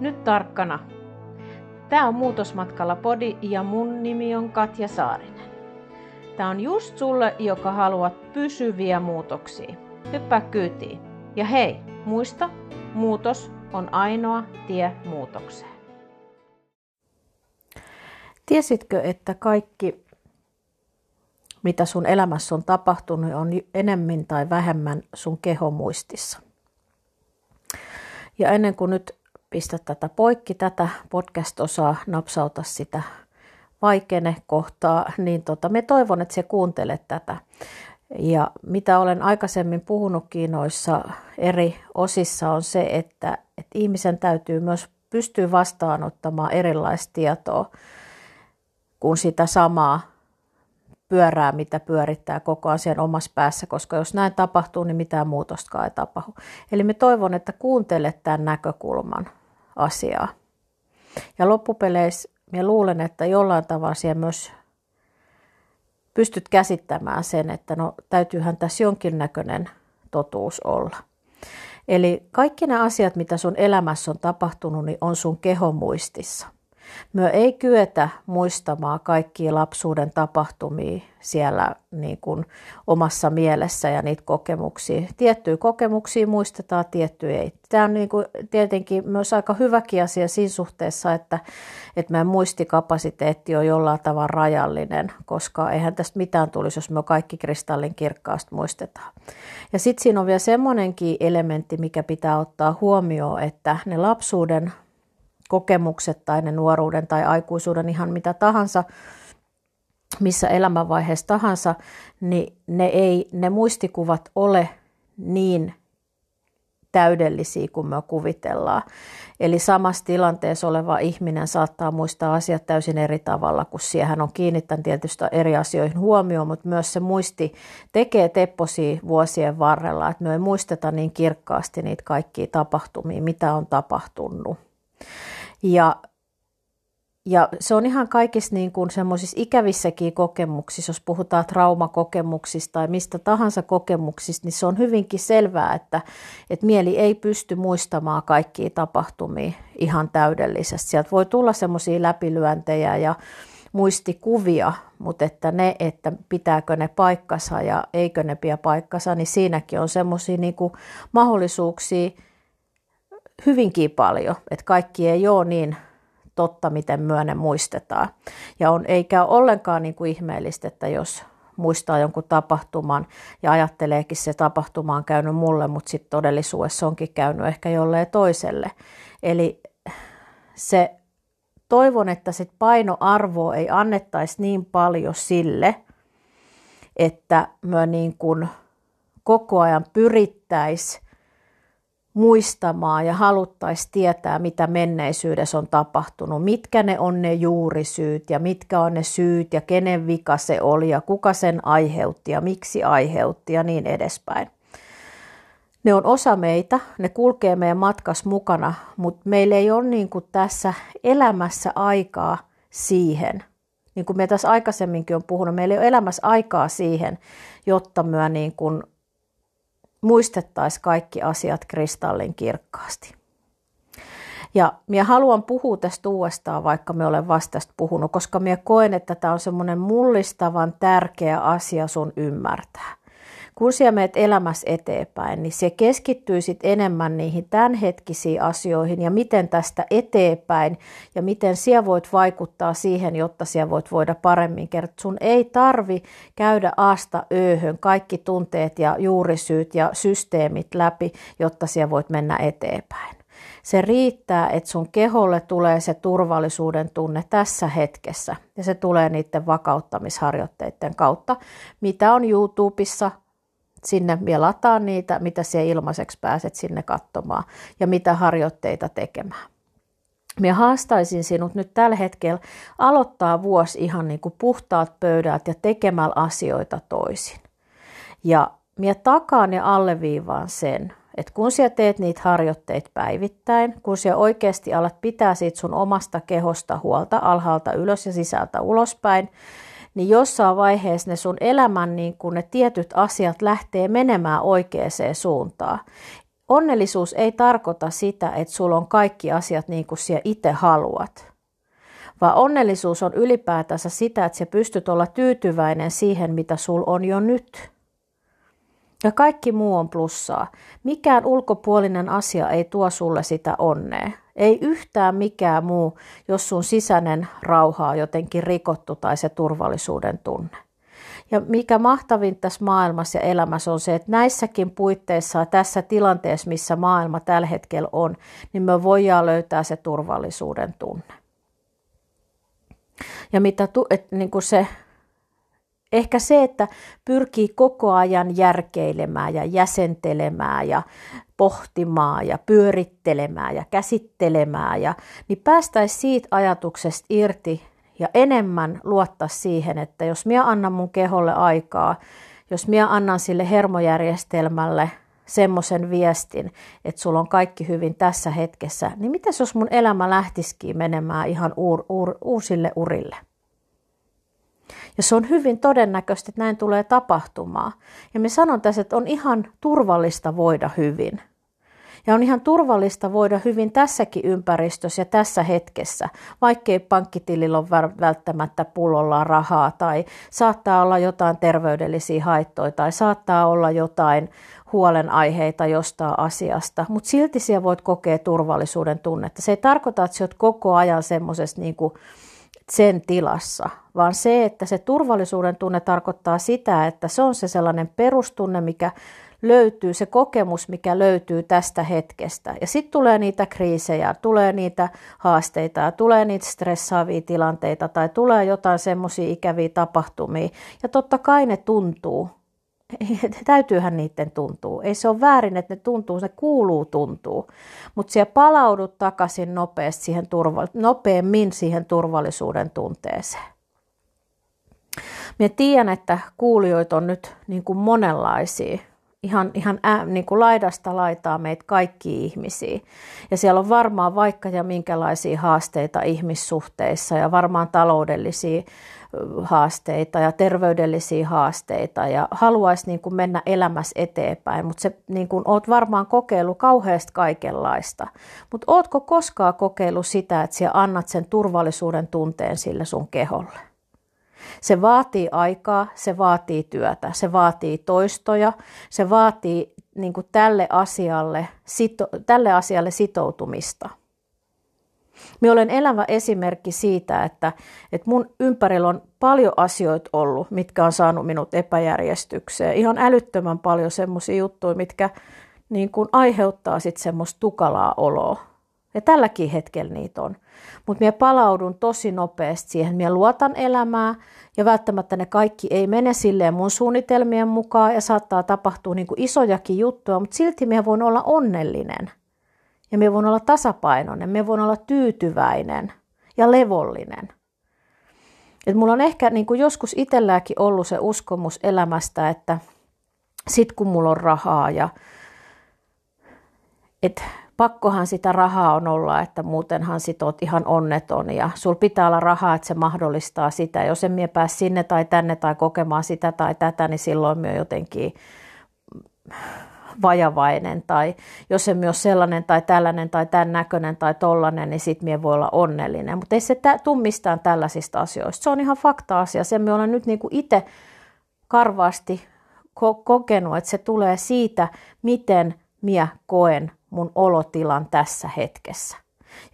Nyt tarkkana. Tämä on Muutosmatkalla podi ja mun nimi on Katja Saarinen. Tämä on just sulle, joka haluat pysyviä muutoksia. Hyppää kyytiin. Ja hei, muista, muutos on ainoa tie muutokseen. Tiesitkö, että kaikki, mitä sun elämässä on tapahtunut, on enemmän tai vähemmän sun kehomuistissa? Ja ennen kuin nyt pistä tätä poikki, tätä podcast-osaa, napsauta sitä vaikene kohtaa, niin tota, me toivon, että se kuuntelet tätä. Ja mitä olen aikaisemmin puhunutkin noissa eri osissa on se, että, että ihmisen täytyy myös pystyä vastaanottamaan erilaista tietoa kuin sitä samaa pyörää, mitä pyörittää koko asian omassa päässä, koska jos näin tapahtuu, niin mitään muutostakaan ei tapahdu. Eli me toivon, että kuuntelet tämän näkökulman asiaa. Ja loppupeleissä minä luulen, että jollain tavalla siellä myös pystyt käsittämään sen, että no täytyyhän tässä jonkinnäköinen totuus olla. Eli kaikki nämä asiat, mitä sun elämässä on tapahtunut, niin on sun kehomuistissa. Myö ei kyetä muistamaan kaikkia lapsuuden tapahtumia siellä niin kuin omassa mielessä ja niitä kokemuksia. Tiettyjä kokemuksia muistetaan, tiettyjä ei. Tämä on niin kuin tietenkin myös aika hyväkin asia siinä suhteessa, että, että meidän muistikapasiteetti on jollain tavalla rajallinen, koska eihän tästä mitään tulisi, jos me kaikki kristallin kirkkaasti muistetaan. Ja sitten siinä on vielä semmoinenkin elementti, mikä pitää ottaa huomioon, että ne lapsuuden kokemukset tai ne nuoruuden tai aikuisuuden ihan mitä tahansa, missä elämänvaiheessa tahansa, niin ne, ei, ne muistikuvat ole niin täydellisiä kuin me kuvitellaan. Eli samassa tilanteessa oleva ihminen saattaa muistaa asiat täysin eri tavalla, kun siihen on kiinnittänyt tietysti eri asioihin huomioon, mutta myös se muisti tekee tepposia vuosien varrella, että me ei muisteta niin kirkkaasti niitä kaikkia tapahtumia, mitä on tapahtunut. Ja, ja se on ihan kaikissa niin kuin ikävissäkin kokemuksissa, jos puhutaan traumakokemuksista tai mistä tahansa kokemuksista, niin se on hyvinkin selvää, että, että mieli ei pysty muistamaan kaikkia tapahtumia ihan täydellisesti. Sieltä voi tulla semmoisia läpilyöntejä ja muistikuvia, mutta että ne, että pitääkö ne paikkansa ja eikö ne pidä paikkansa, niin siinäkin on semmoisia niin mahdollisuuksia hyvinkin paljon, että kaikki ei ole niin totta, miten myönne muistetaan. Ja on, eikä ollenkaan niin kuin ihmeellistä, että jos muistaa jonkun tapahtuman ja ajatteleekin se tapahtuma on käynyt mulle, mutta sitten todellisuudessa onkin käynyt ehkä jolleen toiselle. Eli se toivon, että sit painoarvoa ei annettaisi niin paljon sille, että me niin kuin koko ajan pyrittäisiin muistamaan ja haluttaisiin tietää, mitä menneisyydessä on tapahtunut, mitkä ne on ne juurisyyt ja mitkä on ne syyt ja kenen vika se oli ja kuka sen aiheutti ja miksi aiheutti ja niin edespäin. Ne on osa meitä, ne kulkee meidän matkas mukana, mutta meillä ei ole niin kuin tässä elämässä aikaa siihen. Niin kuin me tässä aikaisemminkin on puhunut, meillä ei ole elämässä aikaa siihen, jotta me niin kuin muistettaisiin kaikki asiat kristallin kirkkaasti. Ja minä haluan puhua tästä uudestaan, vaikka me olen vasta puhunut, koska minä koen, että tämä on semmoinen mullistavan tärkeä asia sun ymmärtää kun siellä menet elämässä eteenpäin, niin se keskittyy sitten enemmän niihin tämänhetkisiin asioihin ja miten tästä eteenpäin ja miten siellä voit vaikuttaa siihen, jotta siellä voit voida paremmin kertoa. Sun ei tarvi käydä aasta ööhön kaikki tunteet ja juurisyyt ja systeemit läpi, jotta siellä voit mennä eteenpäin. Se riittää, että sun keholle tulee se turvallisuuden tunne tässä hetkessä ja se tulee niiden vakauttamisharjoitteiden kautta, mitä on YouTubessa, sinne vielä lataa niitä, mitä siellä ilmaiseksi pääset sinne katsomaan ja mitä harjoitteita tekemään. Minä haastaisin sinut nyt tällä hetkellä aloittaa vuosi ihan niin kuin puhtaat pöydät ja tekemällä asioita toisin. Ja minä takaan ja alleviivaan sen, että kun sinä teet niitä harjoitteita päivittäin, kun sinä oikeasti alat pitää siitä sun omasta kehosta huolta alhaalta ylös ja sisältä ulospäin, niin jossain vaiheessa ne sun elämän niin kun ne tietyt asiat lähtee menemään oikeaan suuntaan. onnellisuus ei tarkoita sitä, että sulla on kaikki asiat niin kuin sinä itse haluat, vaan onnellisuus on ylipäätänsä sitä, että sä pystyt olla tyytyväinen siihen, mitä sul on jo nyt. Ja kaikki muu on plussaa. Mikään ulkopuolinen asia ei tuo sulle sitä onnea. Ei yhtään mikään muu, jos sun sisäinen rauha on jotenkin rikottu tai se turvallisuuden tunne. Ja mikä mahtavin tässä maailmassa ja elämässä on se, että näissäkin puitteissa ja tässä tilanteessa, missä maailma tällä hetkellä on, niin me voidaan löytää se turvallisuuden tunne. Ja mitä tu, et, niin kuin se, ehkä se, että pyrkii koko ajan järkeilemään ja jäsentelemään ja pohtimaan ja pyörittelemään ja käsittelemään, ja, niin päästäisiin siitä ajatuksesta irti ja enemmän luottaa siihen, että jos minä annan mun keholle aikaa, jos minä annan sille hermojärjestelmälle semmoisen viestin, että sulla on kaikki hyvin tässä hetkessä, niin mitä jos mun elämä lähtisikin menemään ihan uur, uur, uusille urille? Ja se on hyvin todennäköistä, että näin tulee tapahtumaan. Ja me sanon tässä, että on ihan turvallista voida hyvin. Ja on ihan turvallista voida hyvin tässäkin ympäristössä ja tässä hetkessä, vaikkei pankkitilillä ole välttämättä pullolla rahaa tai saattaa olla jotain terveydellisiä haittoja tai saattaa olla jotain huolenaiheita jostain asiasta, mutta silti siellä voit kokea turvallisuuden tunnetta. Se ei tarkoita, että sä oot koko ajan semmoisessa niin sen tilassa, vaan se, että se turvallisuuden tunne tarkoittaa sitä, että se on se sellainen perustunne, mikä löytyy, se kokemus, mikä löytyy tästä hetkestä. Ja sitten tulee niitä kriisejä, tulee niitä haasteita ja tulee niitä stressaavia tilanteita tai tulee jotain semmoisia ikäviä tapahtumia. Ja totta kai ne tuntuu. Täytyyhän niiden tuntuu. Ei se ole väärin, että ne tuntuu, se kuuluu tuntuu. Mutta siellä palaudut takaisin nopeasti siihen turva, nopeammin siihen turvallisuuden tunteeseen. Minä tiedän, että kuulijoita on nyt niin kuin monenlaisia ihan, ihan ä, niin kuin laidasta laitaa meitä kaikki ihmisiä. Ja siellä on varmaan vaikka ja minkälaisia haasteita ihmissuhteissa ja varmaan taloudellisia haasteita ja terveydellisiä haasteita ja haluaisi niin kuin mennä elämässä eteenpäin, mutta se niin kuin, oot varmaan kokeillut kauheasti kaikenlaista. Mutta ootko koskaan kokeillut sitä, että sä annat sen turvallisuuden tunteen sille sun keholle? Se vaatii aikaa, se vaatii työtä, se vaatii toistoja, se vaatii niin kuin tälle, asialle, sito, tälle asialle sitoutumista. Minä olen elävä esimerkki siitä, että, että mun ympärillä on paljon asioita ollut, mitkä on saanut minut epäjärjestykseen. Ihan älyttömän paljon semmoisia juttuja, mitkä niin kuin aiheuttaa sitten semmoista tukalaa oloa. Ja tälläkin hetkellä niitä on. Mutta minä palaudun tosi nopeasti siihen. Minä luotan elämää ja välttämättä ne kaikki ei mene silleen mun suunnitelmien mukaan ja saattaa tapahtua niin kuin isojakin juttuja, mutta silti minä voin olla onnellinen. Ja minä voin olla tasapainoinen, minä voin olla tyytyväinen ja levollinen. Et mulla on ehkä niin kuin joskus itselläkin ollut se uskomus elämästä, että sit kun mulla on rahaa ja että pakkohan sitä rahaa on olla, että muutenhan sit oot ihan onneton ja sul pitää olla rahaa, että se mahdollistaa sitä. Jos en mie pääse sinne tai tänne tai kokemaan sitä tai tätä, niin silloin myö jotenkin vajavainen tai jos en ole sellainen tai tällainen tai tämän näköinen tai tollainen, niin sit mie voi olla onnellinen. Mutta ei se tummistaan tällaisista asioista. Se on ihan fakta-asia. Sen me olen nyt niinku itse karvaasti ko- kokenut, että se tulee siitä, miten minä koen mun olotilan tässä hetkessä.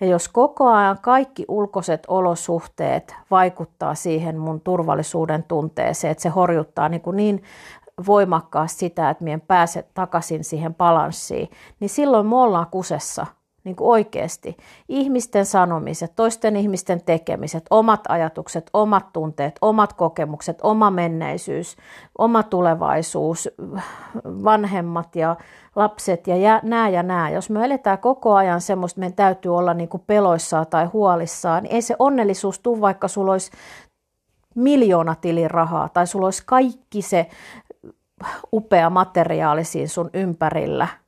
Ja jos koko ajan kaikki ulkoiset olosuhteet vaikuttaa siihen mun turvallisuuden tunteeseen, että se horjuttaa niin, kuin niin voimakkaasti sitä, että mien pääse takaisin siihen balanssiin, niin silloin me ollaan kusessa niin kuin oikeasti. Ihmisten sanomiset, toisten ihmisten tekemiset, omat ajatukset, omat tunteet, omat kokemukset, oma menneisyys, oma tulevaisuus, vanhemmat ja lapset ja nämä ja nämä. Jos me eletään koko ajan semmoista, meidän täytyy olla niin kuin peloissaan tai huolissaan, niin ei se onnellisuus tule, vaikka sulla olisi miljoona tilin rahaa tai sulla olisi kaikki se upea materiaali siinä sun ympärillä –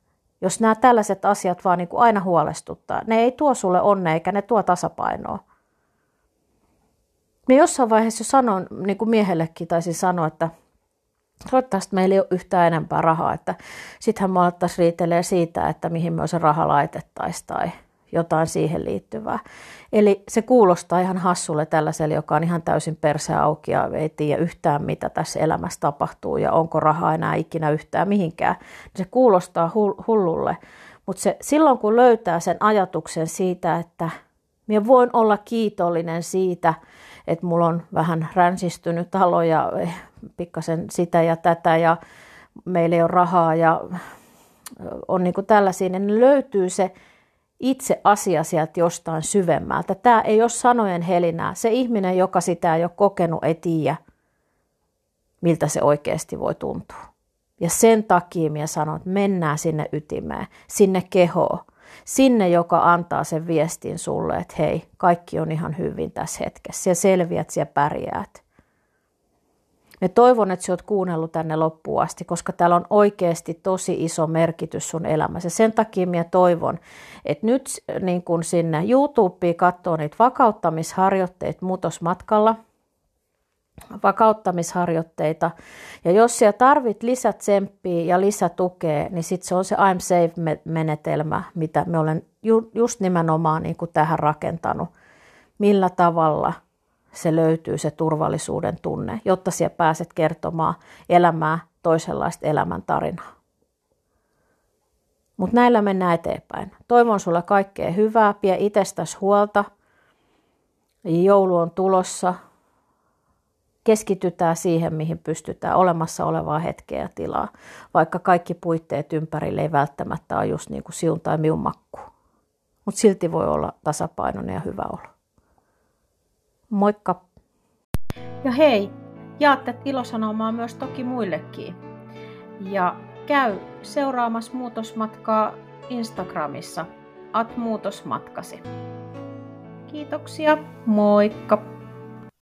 jos nämä tällaiset asiat vaan niin kuin aina huolestuttaa, ne ei tuo sulle onnea eikä ne tuo tasapainoa. Me jossain vaiheessa jo sanon, niin kuin miehellekin taisin sanoa, että toivottavasti meillä ei ole yhtään enempää rahaa, että sittenhän me alettaisiin riitelee siitä, että mihin me se raha laitettaisiin tai jotain siihen liittyvää. Eli se kuulostaa ihan hassulle tällaiselle, joka on ihan täysin perse auki ja ei tiedä yhtään, mitä tässä elämässä tapahtuu ja onko rahaa enää ikinä yhtään mihinkään. Se kuulostaa hullulle, mutta se, silloin kun löytää sen ajatuksen siitä, että minä voin olla kiitollinen siitä, että mulla on vähän ränsistynyt talo ja pikkasen sitä ja tätä ja meillä ei ole rahaa ja on niin kuin tällaisia, niin löytyy se itse asia sieltä jostain syvemmältä. Tämä ei ole sanojen helinää. Se ihminen, joka sitä ei ole kokenut, ei tiedä, miltä se oikeasti voi tuntua. Ja sen takia minä sanon, että mennään sinne ytimeen, sinne kehoon, sinne, joka antaa sen viestin sulle, että hei, kaikki on ihan hyvin tässä hetkessä ja selviät ja pärjäät. Ja toivon, että sä oot kuunnellut tänne loppuun asti, koska täällä on oikeasti tosi iso merkitys sun elämässä. Sen takia minä toivon, että nyt niin kun sinne YouTubeen katsoo niitä vakauttamisharjoitteita muutosmatkalla, vakauttamisharjoitteita. Ja jos siellä tarvit lisätsemppiä ja lisätukea, niin sitten se on se I'm Safe-menetelmä, mitä me olen just nimenomaan niin tähän rakentanut. Millä tavalla – se löytyy se turvallisuuden tunne, jotta siellä pääset kertomaan elämää toisenlaista elämäntarinaa. Mutta näillä mennään eteenpäin. Toivon sulle kaikkea hyvää, pidä itsestäsi huolta. Joulu on tulossa. Keskitytään siihen, mihin pystytään olemassa olevaa hetkeä ja tilaa, vaikka kaikki puitteet ympärille ei välttämättä ole just niin kuin siun tai miun makku. Mutta silti voi olla tasapainoinen ja hyvä olo. Moikka! Ja hei, jaatte ilosanomaa myös toki muillekin. Ja käy seuraamassa muutosmatkaa Instagramissa, at muutosmatkasi. Kiitoksia, moikka!